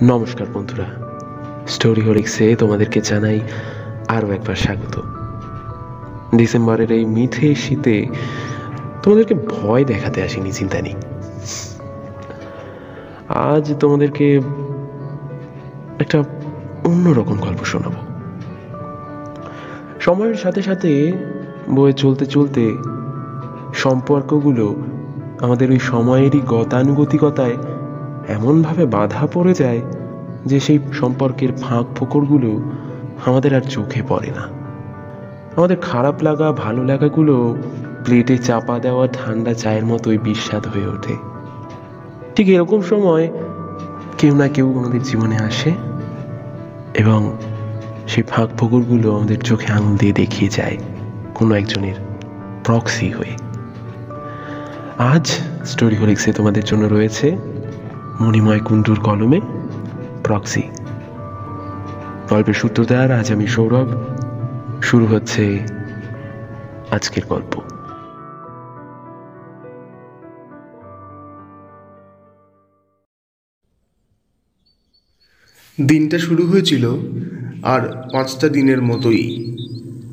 নমস্কার বন্ধুরা। স্টোরি হরিক্সে তোমাদেরকে জানাই আরও একবার স্বাগত। ডিসেম্বরের এই মিথে শীতে তোমাদেরকে ভয় দেখাতে আসিনি, চিন্তা নেই। আজ তোমাদেরকে একটা অন্যরকম গল্প শোনাবো। সময়ের সাথে সাথে বয়ে চলতে চলতে সম্পর্কগুলো আমাদের ওই সময়েরই গতানুগতিকতায় এমনভাবে বাধা পড়ে যায় যে সেই সম্পর্কের ফাঁক ফোকরগুলো আমাদের আর চোখে পড়ে না। আমাদের খারাপ লাগা, ভালো লাগাগুলো প্লেটে চাপা দেওয়া, ঠান্ডা চায়ের মতোই বিস্বাদ হয়ে ওঠে। ঠিক এরকম সময় কেউ না কেউ আমাদের জীবনে আসে এবং সেই ফাঁক ফোকরগুলো আমাদের চোখে আঙুল দিয়ে দেখিয়ে যায় কোনো একজনের প্রক্সি হয়ে। আজ স্টোরি হলিক্সে তোমাদের জন্য রয়েছে মণিময় কুণ্ডুর কলমে প্রক্সি গল্পের সূত্রধার আজ আমি সৌরভ। শুরু হচ্ছে আজকের গল্প। দিনটা শুরু হয়েছিল আর পাঁচটা দিনের মতোই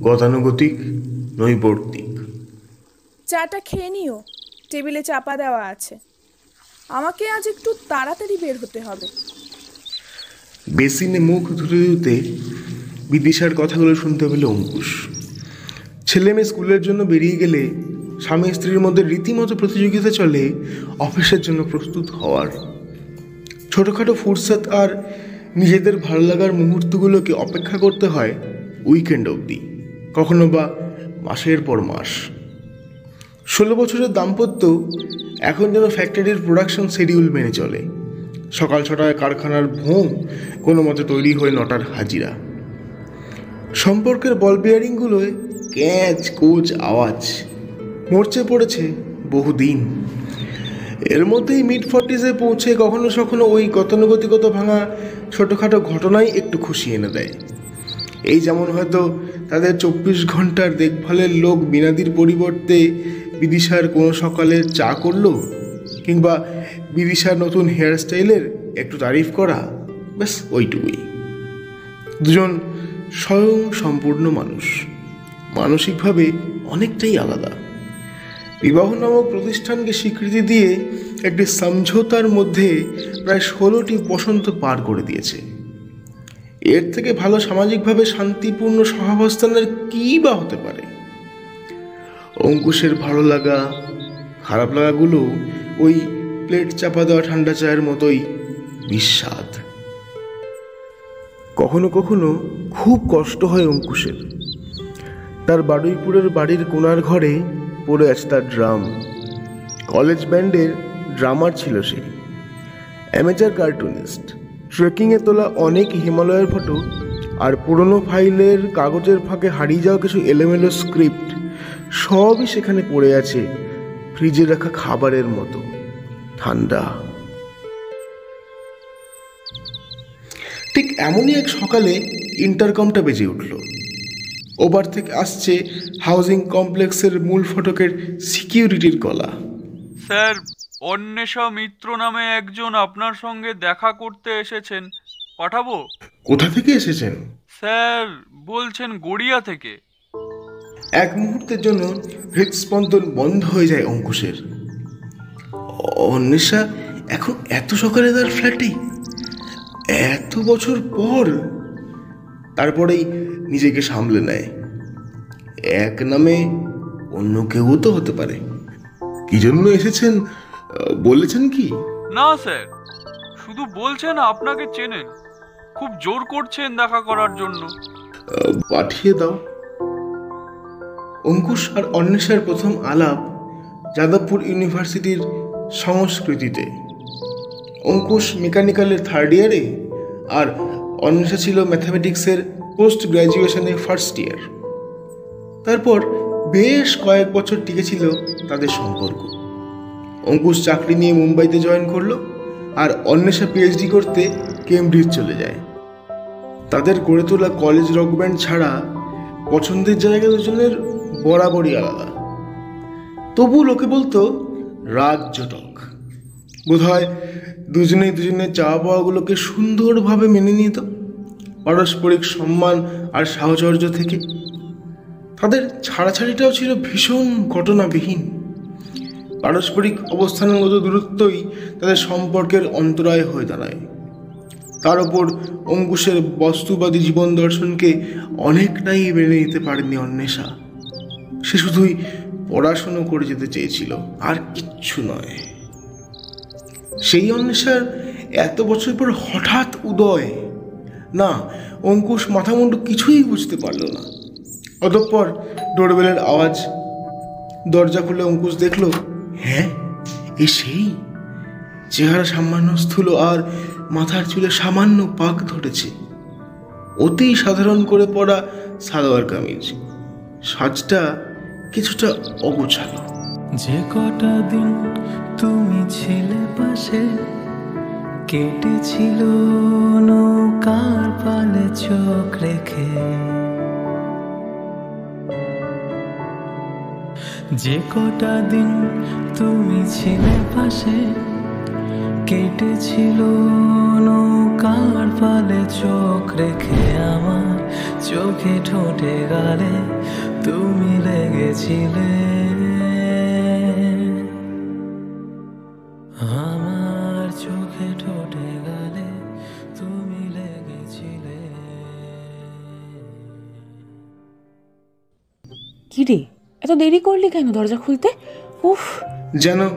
গতানুগতিক নৈবর্তিক। চাটা খেয়ে নিও টেবিলে চাপা দেওয়া আছে। আমাকে আজ একটু তাড়াতাড়ি বের হতে হবে। বেসিনে মুখ ধুতে ধুতে বিদিশার কথাগুলো শুনতে পেল অঙ্কুশ। ছেলে মেয়ে স্কুলের জন্য বেরিয়ে গেলে স্বামী স্ত্রীর মধ্যে রীতিমতো প্রতিযোগিতা চলে, অফিসের জন্য প্রস্তুত হওয়ার। ছোটোখাটো ফুরসাত আর নিজেদের ভালো লাগার মুহূর্তগুলোকে অপেক্ষা করতে হয় উইকেন্ড অবধি, কখনো বা মাসের পর মাস। ষোলো বছরের দাম্পত্য এখন যেন ফ্যাক্টরির প্রোডাকশন শিডিউল মেনে চলে। সকাল ছটায় কারখানার ভোঁ কোনো মতে তৈরি হয়ে নটার হাজিরা। সম্পর্কের বল বিয়ারিংগুলোয় ক্যাচ, কোচ, আওয়াজ মরচে পড়েছে বহুদিন। এর মধ্যেই মিড ফর্টিসে পৌঁছে কখনো সখনো ওই গতানুগতিকত ভাঙা ছোটোখাটো ঘটনাই একটু খুশি এনে দেয়। এই যেমন হয়তো তাদের চব্বিশ ঘণ্টার দেখভালের লোক বিনাদির পরিবর্তে বিদিশার কোনো সকালে চা করল? কিংবা বিদিশার নতুন হেয়ারস্টাইলের একটু তারিফ করা? ব্যাস, ওইটুকুই। দুজন স্বয়ং সম্পূর্ণ মানুষ। মানসিকভাবে অনেকটাই আলাদা। বিবাহ নামক প্রতিষ্ঠানকে স্বীকৃতি দিয়ে একটি সমঝোতার মধ্যে প্রায় ষোলোটি বসন্ত পার করে দিয়েছে। এর থেকে ভালো সামাজিকভাবে শান্তিপূর্ণ সহাবস্থানের কী বা হতে পারে? অঙ্কুশের ভালো লাগা, খারাপ লাগাগুলো ওই প্লেট চাপা দেওয়া ঠান্ডা চায়ের মতোই বিস্বাদ। কখনো কখনো খুব কষ্ট হয় অঙ্কুশের। তার বারুইপুরের বাড়ির কোনার ঘরে পড়ে আছে তার ড্রাম। কলেজ ব্যান্ডের ড্রামার ছিল সে। Amateur cartoonist. ট্রেকিংয়ে তোলা অনেক হিমালয়ের ফটো আর পুরনো ফাইলের কাগজের ফাঁকে হারিয়ে যাওয়া কিছু এলোমেলো স্ক্রিপ্ট সবই সেখানে পড়ে আছে ফ্রিজে রাখা খাবারের মতো। ঠান্ডা। ঠিক এমনই এক সকালে ইন্টারকমটা বেজে উঠল। ওবার থেকে আসছে হাউজিং কমপ্লেক্সের মূল ফটকের সিকিউরিটির গলা। স্যার অন্বেষা মিত্র নামে একজন আপনার সঙ্গে দেখা করতে এসেছেন। পাঠাবো? কোথা থেকে এসেছেন? স্যার বলছেন গড়িয়া থেকে। এক মুহূর্তের জন্য হৃদস্পন্দন বন্ধ হয়ে যায় অঙ্কুশের। অন্বেষা এখন এত সকালে তার ফ্ল্যাটে এত বছর পর তারপরেই নিজেকে সামলে নেয়। এক নামে অন্য কেউ তো হতে পারে। কি জন্য এসেছেন? বলেছেন কি? না স্যার। শুধু বলছেন আপনাকে চেনেন। খুব জোর করছেন দেখা করার জন্য। পাঠিয়ে দাও। অঙ্কুশ আর অন্বেষার প্রথম আলাপ যাদবপুর ইউনিভার্সিটির সংস্কৃতিতে। অঙ্কুশ মেকানিক্যালের থার্ড ইয়ারে আর অন্বেষা ছিল ম্যাথামেটিক্সের পোস্ট গ্র্যাজুয়েশনে ফার্স্ট ইয়ার তারপর বেশ কয়েক বছর টিকেছিল তাদের সম্পর্ক। অঙ্কুশ চাকরি নিয়ে মুম্বাইতে জয়েন করল আর অন্বেষা পিএইচডি করতে কেমব্রিজ চলে যায়। তাদের গড়ে তোলা কলেজ রক ব্যান্ড ছাড়া পছন্দের জায়গা দুজনের বরাবরই আলাদা। তবু লোকে বলতো রাজ জটক। বোধ হয় দুজনেই দুজনের চাওয়া পাওয়াগুলোকে সুন্দরভাবে মেনে নিত পারস্পরিক সম্মান আর সাহচর্য থেকে। তাদের ছাড়াছাড়িটাও ছিল ভীষণ ঘটনাবিহীন। পারস্পরিক অবস্থানগত দূরত্বই তাদের সম্পর্কের অন্তরায় হয়ে দাঁড়ায়। তার ওপর অঙ্কুশের বস্তুবাদী জীবন দর্শনকে অনেকটাই মেনে নিতে পারেনি অন্বেষা। সে শুধুই পড়াশুনো করে যেতে চেয়েছিল, আর কিচ্ছু নয়। সেই অন্বেষার এত বছর পর হঠাৎ উদয়। না, অঙ্কুশ মাথা মুন্ডু কিছুই বুঝতে পারল না। অতঃপর ডোরবেলের আওয়াজ, দরজা খুলে অঙ্কুশ দেখল হ্যাঁ এ সেই। চেহারা সামান্য স্থূল আর মাথার চুলে সামান্য পাক ধরেছে। অতি সাধারণ করে পড়া সালোয়ার কামিজ। সাজটা কিছুটা অগোছালো। যে কটা দিন তুমি ছিলে পাশে, কেটেছিল নৌকার পালে চোখ রেখে। যে কটা দিন তুমি ছিলে পাশে, কেটেছিল নৌকার পালে চোখ রেখে। আমার চোখে ঠোঁটে গালে তুমি লেগেছিলে। আমার চোখে ঠোঁটে গালে তুমি লেগেছিলে। কি রে এত দেরি করলি কেন দরজা খুলতে? উফ। যেন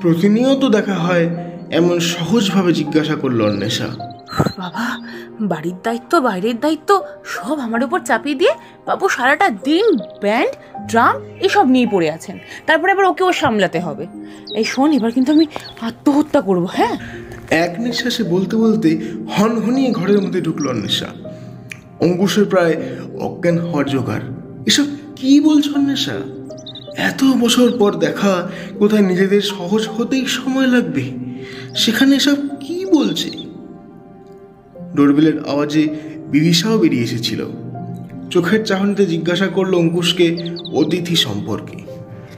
প্রতিনিয়ত দেখা হয় এমন সহজভাবে জিজ্ঞাসা করল অন্বেষা। বাবা, বাড়ির দায়িত্ব, বাইরের দায়িত্ব, সব আমার উপর চাপিয়ে দিয়ে বাবু সারাটা দিন ব্যান্ড, ড্রাম এসব নিয়ে পড়ে আছেন। তারপরে আবার ওকেও সামলাতে হবে। এই শোন, এবার কিন্তু আমি আত্মহত্যা করব হ্যাঁ? এক নিঃশ্বাসে বলতে বলতে হনহনিয়ে ঘরের মধ্যে ঢুকলো অন্বেষা। অঙ্কুশের প্রায় অজ্ঞান হওয়ার জোগাড়। এসব কি বলছো অন্বেষা? এত বছর পর দেখা, কোথায় নিজেদের সহজ হতেই সময় লাগবে? সেখানে এসব কি বলছে? ডোরবেলের আওয়াজে বিদিশাও বেরিয়ে এসেছিল। চোখের চাহনিতে জিজ্ঞাসা করল অঙ্কুশকে অতিথি সম্পর্কে।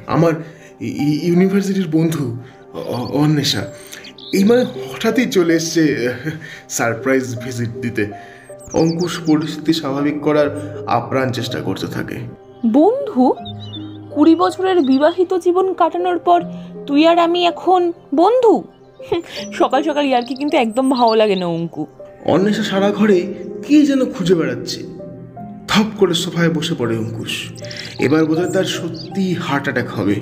আমার ইউনিভার্সিটির বন্ধু অন্বেষা। এই মানে হঠাৎই চলে এসছে, সারপ্রাইজ ভিজিট দিতে। অঙ্কুশ পরিস্থিতি স্বাভাবিক করার আপ্রাণ চেষ্টা করতে থাকে। বন্ধু, কুড়ি বছরের বিবাহিত জীবন কাটানোর পর তুই আর আমি এখন বন্ধু? সকাল সকাল ইয়ার্কি কিন্তু একদম ভালো লাগে না, অঙ্কু। অন্বেষা সারা ঘরে কি যেন খুঁজে বেড়াচ্ছে। থপ করে সোফায় বসে পড়ে অঙ্কুশ। এবার বোধহয় তার সত্যি হার্ট অ্যাটাক হবে।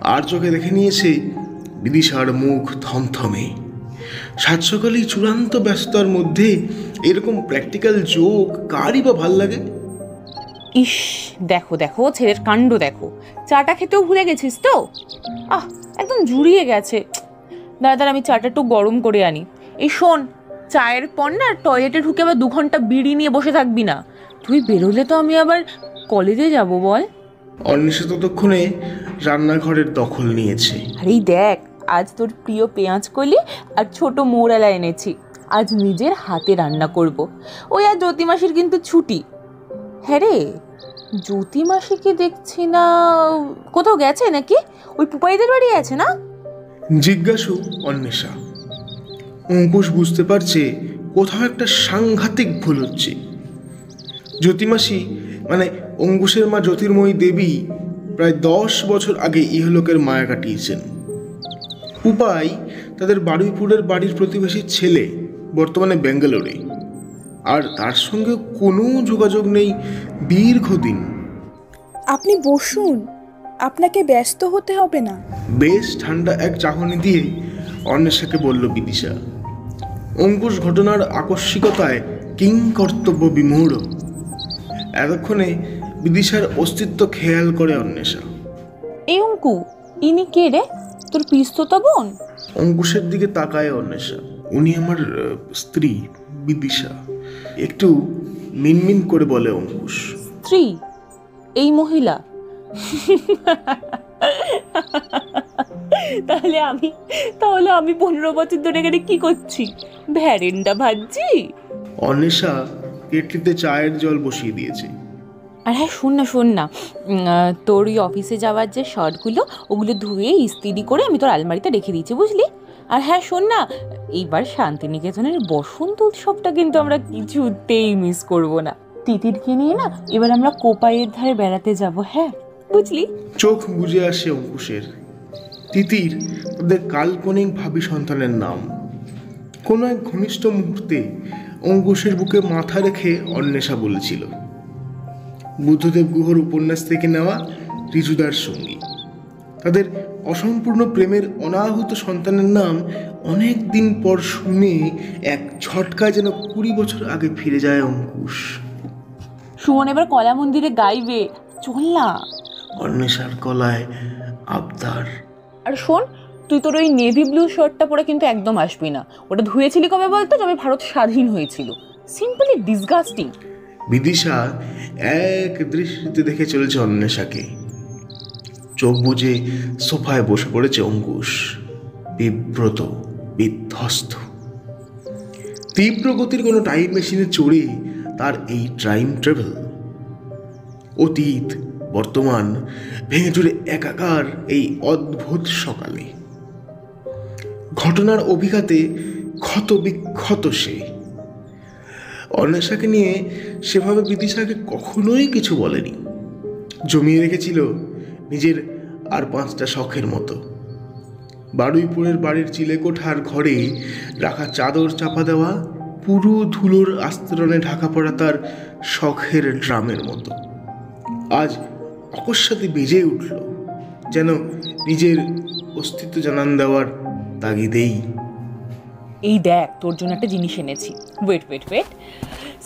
আর চোখে দেখে নিয়েছে বিদিশার মুখ থমথমে। সাত চূড়ান্ত ব্যস্ততার মধ্যে এরকম প্র্যাকটিক্যাল যোগ কারই বা ভালো লাগে? ইস, দেখো দেখো, ছেলের কাণ্ড দেখো। চাটা খেতেও ভুলে গেছিস তো? আহ, একদম জুড়িয়ে গেছে। দাদা আমি চাটা একটু গরম করে আনি। এই শোন চায়ের পর না টয়লেটে ঢুকে আবার দু ঘণ্টা বিড়ি নিয়ে বসে থাকবি না। তুই বেরোলে তো আমি আবার কলেজে যাব বল। অন্বেষা ততক্ষণে রান্নাঘরের দখল নিয়েছে। আরে দেখ আজ তোর প্রিয় পেঁয়াজ কলি আর ছোট মোরালা এনেছি। আজ নিজের হাতে রান্না করব। ওই আর জ্যোতি মাসির কিন্তু ছুটি। হ্যাঁ রে জ্যোতি মাসিকে দেখছি না কোথাও গেছে নাকি? ওই পুপাইদের বাড়ি আছে না? জিজ্ঞাসু অন্বেষা। অঙ্কুশ বুঝতে পারছে কোথাও একটা সাংঘাতিক ভুল হচ্ছে। জ্যোতিমাসি মানে অঙ্কুশের মা জ্যোতির্ময়ী দেবী প্রায় দশ বছর আগে ইহলোকের মায়া কাটিয়েছেন। উপায় তাদের বারুইপুরের বাড়ির প্রতিবেশী ছেলে বর্তমানে ব্যাঙ্গালোরে আর তার সঙ্গে কোনো যোগাযোগ নেই দীর্ঘদিন। আপনি বসুন আপনাকে ব্যস্ত হতে হবে না। বেশ ঠান্ডা এক চাহনি দিয়ে অন্বেষাকে বলল বিদিশা। অঙ্কুশ ঘটনার আকস্মিকতায় কিং কর্তব্য বিমূঢ়। এতক্ষণে বিদিশার অস্তিত্ব খেয়াল করে অন্বেষা। এই অঙ্কু ইনি কে রে? তোর পিস্ততা বোন? অঙ্কুশের দিকে তাকায় অন্বেষা। উনি আমার স্ত্রী বিদিশা। একটু মিনমিন করে বলে অঙ্কুশ। স্ত্রী? এই মহিলা? তাহলে আমি তাহলে আমি পনেরো বছর ধরে এখানে কি করছি? ভ্যারেন্ডা ভাজছি অন্বেষা কেটলিতে চায়ের জল বসিয়ে দিয়েছে। আর হ্যাঁ শোন না শোন না। তোর ওই অফিসে যাওয়ার যে শার্টগুলো ওগুলো ধুয়ে ইস্ত্রি করে আমি তোর আলমারিতে রেখে দিয়েছি বুঝলি? আর হ্যাঁ শোন না এইবার শান্তিনিকেতনের বসন্ত উৎসবটা কিন্তু আমরা কিছুতেই মিস করব না। তিতিরকে নিয়ে না এবার আমরা কোপাইয়ের ধারে বেড়াতে যাব হ্যাঁ? বুঝলি? চোখ বুঝে আসে অঙ্কুশের। তিতির তাদের কাল্পনিক ভাবি সন্তানের নাম। কোনো এক ঘনিষ্ঠ মুহূর্তে অঙ্কুশের বুকে মাথা রেখে অন্বেষা বলেছিল বুদ্ধদেব গুহর উপন্যাস থেকে নেওয়া রিজুদার সঙ্গী। তাদের অসম্পূর্ণ প্রেমের অনাহুত সন্তানের নাম অনেক দিন পর শুনে এক ঝটকায় যেন কুড়ি বছর আগে ফিরে যায় অঙ্কুশ। সুমন এবার কলা মন্দিরে গাইবে চল না। অন্বেষার কলায় আবদার। আর শোন, তুই তোর ওই নেভি ব্লু শার্টটা পরে কিন্তু একদম আসবি না। ওটা ধুয়েছিলি কবে বলতো? যবে ভারত স্বাধীন হয়েছিল। সিম্পলি ডিসগাস্টিং বিদিশা, এক দৃষ্টিতে দেখে চলেছে অন্বেষাকে। চোখ বুঝে সোফায় বসে পড়েছে অঙ্কুশ। বিব্রত, বিধ্বস্ত। তীব্র গতির কোনো টাইম মেশিনে চড়ে তার এই টাইম ট্রাভেল অতীত বর্তমান ভেঙে চুরে একাকার এই অদ্ভুত সকালে। ঘটনার অভিঘাতে ক্ষত বিক্ষত সে। অন্বেষাকে নিয়ে সেভাবে বিদিশাকে কখনোই কিছু বলেনি। জমিয়ে রেখেছিল নিজের আর পাঁচটা শখের মতো। বারুইপুরের বাড়ির চিলেকোঠার ঘরে রাখা চাদর চাপা দেওয়া, পুরো ধুলোর আস্তরণে ঢাকা পড়া তার শখের ড্রামের মতো। আজ অকস্মাতে বেজে উঠল যেন নিজের অস্তিত্ব জানান দেওয়ার তাগিদেই। এই দেখ তোর জন্য একটা জিনিস এনেছি। ওয়েট ওয়েট ওয়েট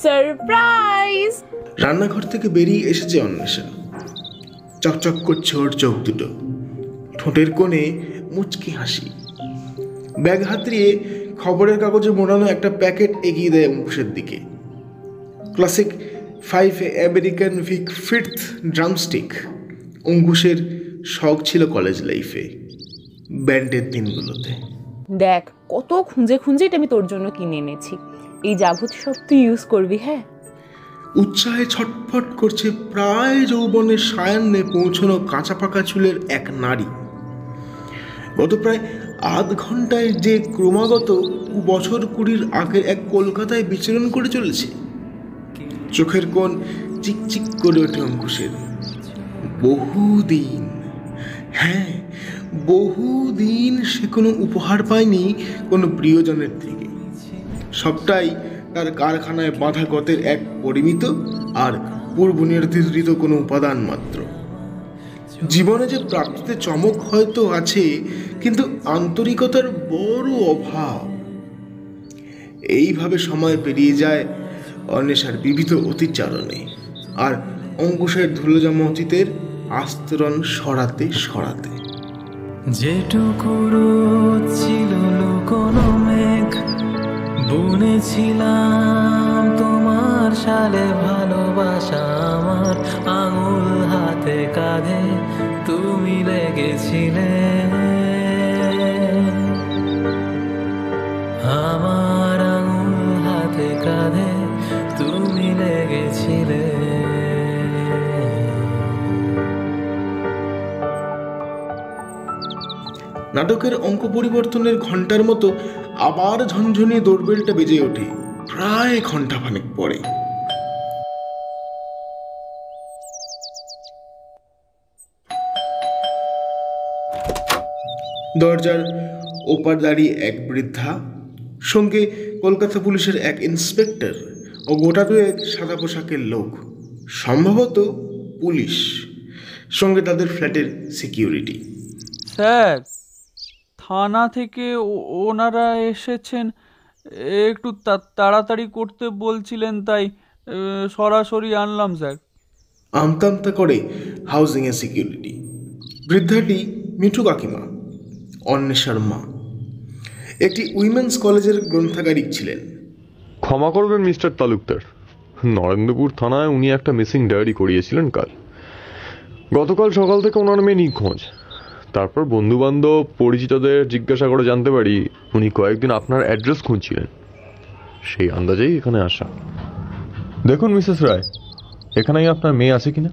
সারপ্রাইজ রান্নাঘর থেকে বেরিয়ে এসেছে অন্বেষা চকচক করছে ওর চোখ দুটো। ঠোঁটের কোণে মুচকি হাসি। ব্যাগ হাতড়িয়ে খবরের কাগজে মোড়ানো একটা প্যাকেট এগিয়ে দেয় মুখের দিকে। Classic five American Vic Firth drumstick অঙ্কুশের শখ ছিল কলেজ লাইফে ব্যান্ডের দিনগুলোতে। দেখ কত খুঁজে খুঁজে এটা আমি তোর জন্য কিনে এনেছি। এই যাবত সব তুই ইউজ করবি হ্যাঁ? উৎসাহে ছটফট করছে প্রায় যৌবনের সায়ান্নে পৌঁছানো কাঁচা পাকা চুলের এক নারী। গত প্রায় আধ ঘন্টায় যে ক্রমাগত বছর কুড়ির আগের এক কলকাতায় বিচরণ করে চলেছে চোখের কোণ চিকচিক করে ওঠে অঙ্কুশের। বহুদিন হ্যাঁ বহুদিন সে কোনো উপহার পায়নি কোনো প্রিয়জনের থেকে। সবটাই তার কারখানায় বাঁধা গতের এক পরিমিত আর পূর্ব নির্ধারিত কোনো উপাদান মাত্র। জীবনে যে প্রাপ্তিতে চমক হয়তো আছে, কিন্তু আন্তরিকতার বড় অভাব। এইভাবে সময় পেরিয়ে যায় অন্বেষার বিবিধ অতিচারণে। আর অঙ্কুশের ধুলোজামা অতীতের আস্তরণ সরাতে সরাতে। যেটুকু ছিল মেঘ বুনেছিলাম তোমার সালে ভালোবাসা আমার আঙুল হাতে কাঁধে, তুমি লেগেছিলে। আমার আঙুল হাতে কাঁধে নাটকের অঙ্ক পরিবর্তনের ঘণ্টার মতো আবার ঝনঝনিয়ে দৌড়বেলটা বেজে ওঠে। প্রায় ঘণ্টা খানেক পরে। দরজার ওপার দাঁড়িয়ে এক বৃদ্ধা, সঙ্গে কলকাতা পুলিশের এক ইন্সপেক্টর ও গোটা দুয়েক সাদা পোশাকের লোক, সম্ভবত পুলিশ, সঙ্গে তাদের ফ্ল্যাটের সিকিউরিটি। স্যার থানা থেকে ও- ওনারা এসেছেন। একটু তা- তাড়াতাড়ি করতে বলছিলেন তাই সরাসরি আনলাম স্যার। আমতা আমতা করে হাউজিং এ সিকিউরিটি বৃদ্ধাটি মিঠু কাকিমা অন্বেষার মা। একটি উইমেন্স কলেজের গ্রন্থাগারিক ছিলেন। ক্ষমা করবেন মিস্টার তালুকদার। নরেন্দ্রপুর থানায় উনি একটা মিসিং ডায়েরি করিয়েছিলেন কাল। গতকাল সকাল থেকে ওনার মেয়ে নিখোঁজ। তারপর বন্ধুবান্ধব পরিচিতদের জিজ্ঞাসা করে জানতে পারি উনি কয়েকদিন আপনার অ্যাড্রেস খুঁজছিলেন। সেই আন্দাজেই এখানে আসা। দেখুন মিসেস রায় এখানেই আপনার মেয়ে আছে কিনা?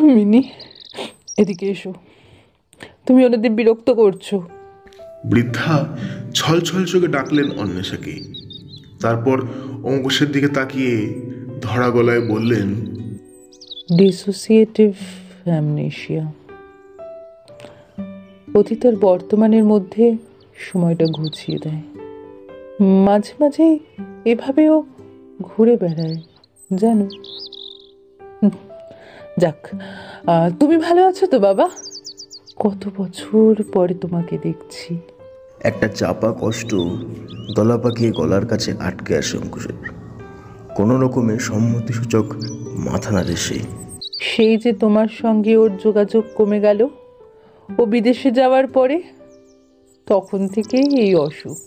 মিনি এদিকে এসো। তুমি ওনাদের বিরক্ত করছ। বৃদ্ধা ছল ছল চোখে ডাকলেন অন্বেষাকে। তারপর অঙ্কুশের দিকে তাকিয়ে ধরা গলায় বললেন ডিসোসিয়েটিভ অ্যামনেশিয়া। অতীত আর বর্তমানের মধ্যে সময়টা ঘুচিয়ে দেয়। মাঝে মাঝে এভাবেও ঘুরে বেড়ায়, জানো? যাক তুমি ভালো আছো তো, বাবা? কত বছর পরে তোমাকে দেখছি। একটা চাপা কষ্ট গলা পাকিয়ে গলার কাছে আটকে আসে অঙ্কুশের কোনো রকমে সম্মতিসূচক মাথা নাড়ে সে সেই যে তোমার সঙ্গে ওর যোগাযোগ কমে গেল, ও বিদেশে যাওয়ার পরে তখন থেকেই এই অসুখ।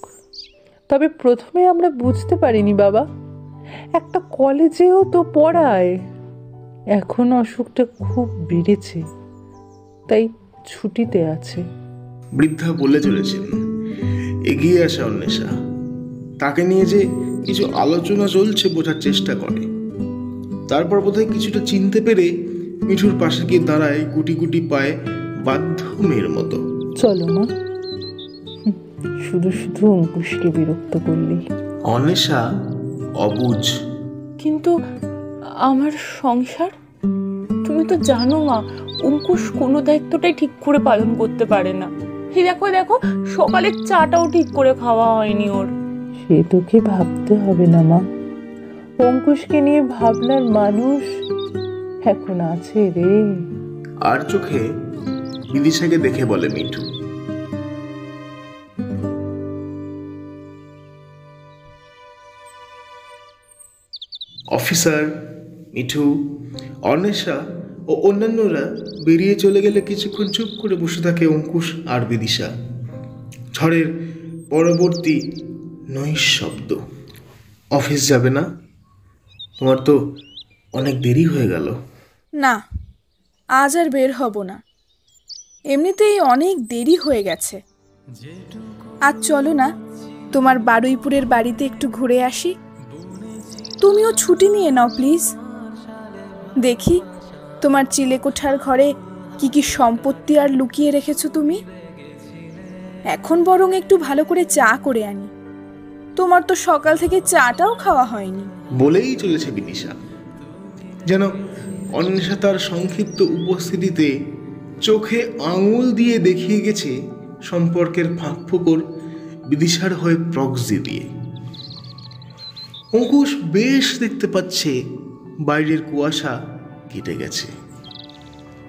তবে প্রথমে আমরা বুঝতে পারিনি বাবা, একটা কলেজেও তো পড়ায়, এখন অসুখটা খুব বেড়েছে, তাই ছুটিতে আছে। বৃদ্ধা বলে চলেছেন, এগিয়ে আসা অন্বেষা। তাকে নিয়ে যে কিছু আলোচনা চলছে বোঝার চেষ্টা করে। তারপর বোধহয় কিছুটা চিনতে পেরে মিঠুর পাশে গিয়ে দাঁড়ায় গুটি গুটি পায়ে বাধ্য মেয়ের মতো। চলো মা। শুধু শুধু অঙ্কুশকে বিরক্ত করলেই অন্বেষা অবুঝ কিন্তু আমার সংসার? তুমি তো জানো মা অঙ্কুশ কোনো দায়িত্বটাই ঠিক করে পালন করতে পারে না। এই দেখো দেখো সকালের চাটাও ঠিক করে খাওয়া হয়নি ওর। সে তোকে ভাবতে হবে না মা। অঙ্কুশকে নিয়ে ভাবনার মানুষ এখন আছে রে। আর চোখে বিদিশাকে দেখে বলে মিঠু। অফিসার, মিঠু, অন্বেষা ও অন্যান্যরা বেরিয়ে চলে গেলে কিছুক্ষণ চুপ করে বসে থাকে অঙ্কুশ আর বিদিশা। ঝড়ের পরবর্তী নৈশব্দ অফিস যাবে না? তোমার তো অনেক দেরি হয়ে গেল। না, আজ আর বের হব না। এমনিতেই অনেক দেরি হয়ে গেছে। আজ চলো না, তোমার বারুইপুরের বাড়িতে একটু ঘুরে আসি। তুমিও ছুটি নিয়ে নাও, প্লিজ। দেখি, তোমার চিলেকোঠার ঘরে কি কি সম্পত্তি আর লুকিয়ে রেখেছো তুমি? এখন বরং একটু ভালো করে চা করে আনি। তোমার তো সকাল থেকে চাটাও খাওয়া হয়নি। বলেই চলেছে বিদিশা যেন অন্বেষা তার সংক্ষিপ্ত উপস্থিতিতে চোখে আঙুল দিয়ে দেখিয়ে গেছে সম্পর্কের ফাঁক ফোকর বিদিশার হয়ে প্রক্সি দিয়ে। অঙ্কুশ বেশ দেখতে পাচ্ছে বাইরের কুয়াশা কেটে গেছে।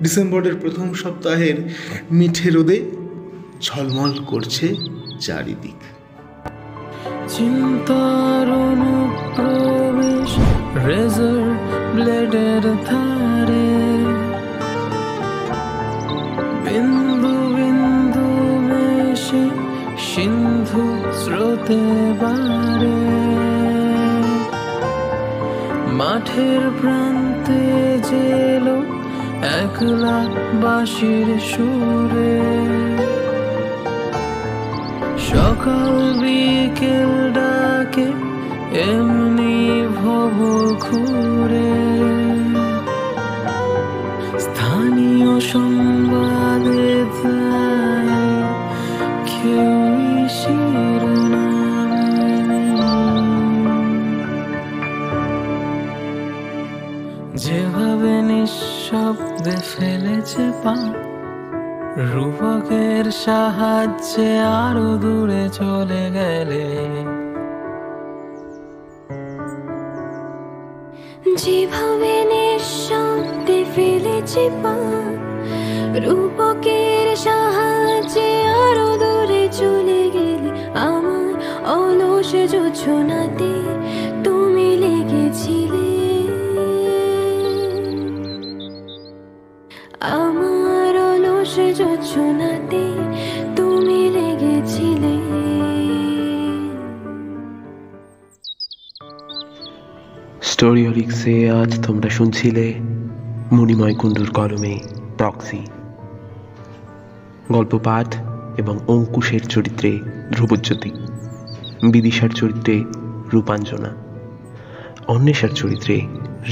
ডিসেম্বরের প্রথম সপ্তাহের মিঠে রোদে ঝলমল করছে চারিদিক। চিন্তার অনুপ্রবেশ রেজার ব্লেডের ধারে। বিন্দু বিন্দু মেশে সিন্ধু স্রোতে বারে। মাঠের প্রান্তে জেলো একলা বাঁশির সুরে। সকাল বিকেল ডাকে এমনি ভব স্থানীয় সংবাদে যেভাবে নিঃশব্দে ফেলেছে পা রূপকের সাহায্যে আরও দূরে চলে গেলে। যেভাবে নিঃশব্দে ফেলেছে পা, রূপকের সাহায্যে আরও দূরে চলে গেলে। আমার অলস যোজনাতে যোজনাতে তুমি লেগেছিলে। স্টোরি অরিক্সে আজ তোমরা শুনছিলে মণিময় কুণ্ডুর কলমে প্রক্সি গল্প পাঠ এবং অঙ্কুশের চরিত্রে ধ্রুবজ্যোতি, বিদিশার চরিত্রে রূপাঞ্জনা, অন্বেষার চরিত্রে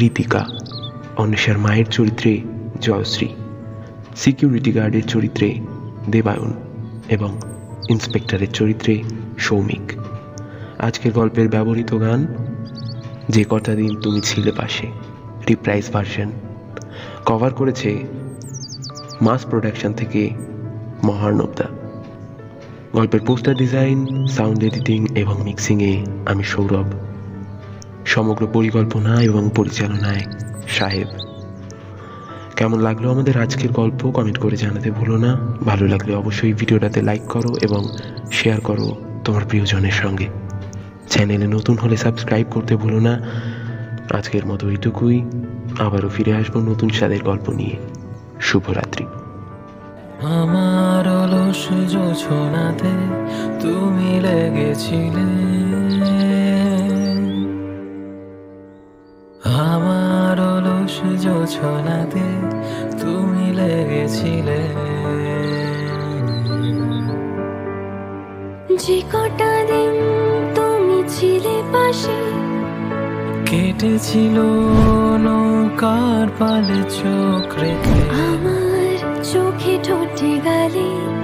ঋতিকা অন্বেষার মায়ের চরিত্রে জয়শ্রী। সিকিউরিটি গার্ডের চরিত্রে দেবায়ন এবং ইন্সপেক্টরের চরিত্রে সৌমিক। আজকের গল্পের ব্যবহৃত গান, যে কটা দিন তুমি ছিলে পাশে রিপ্রাইজ ভার্সন কভার করেছে মাস প্রোডাকশন থেকে মহার্ণবদা গল্পের পোস্টার ডিজাইন সাউন্ড এডিটিং এবং মিক্সিংয়ে আমি সৌরভ। সমগ্র পরিকল্পনা এবং পরিচালনায় সাহেব। কেমন লাগল আমাদের আজকের গল্প কমেন্ট করে জানাতে ভুলো না। ভালো লাগলে অবশ্যই ভিডিওটাতে লাইক করো এবং শেয়ার করো তোমার প্রিয়জনের সঙ্গে। চ্যানেলে নতুন হলে সাবস্ক্রাইব করতে ভুলো না। আজকের মতো এইটুকুই। আবারও ফিরে আসব নতুন স্বাদের গল্প নিয়ে। শুভরাত্রি। আমার অলস যোছনাতে তুমি লেগেছিলে। যে কটা দিন তুমি ছিলে পাশে। কেটেছিল নৌকার পালে চোখ রেখে। আমার চোখে ঠোঁটে গালে।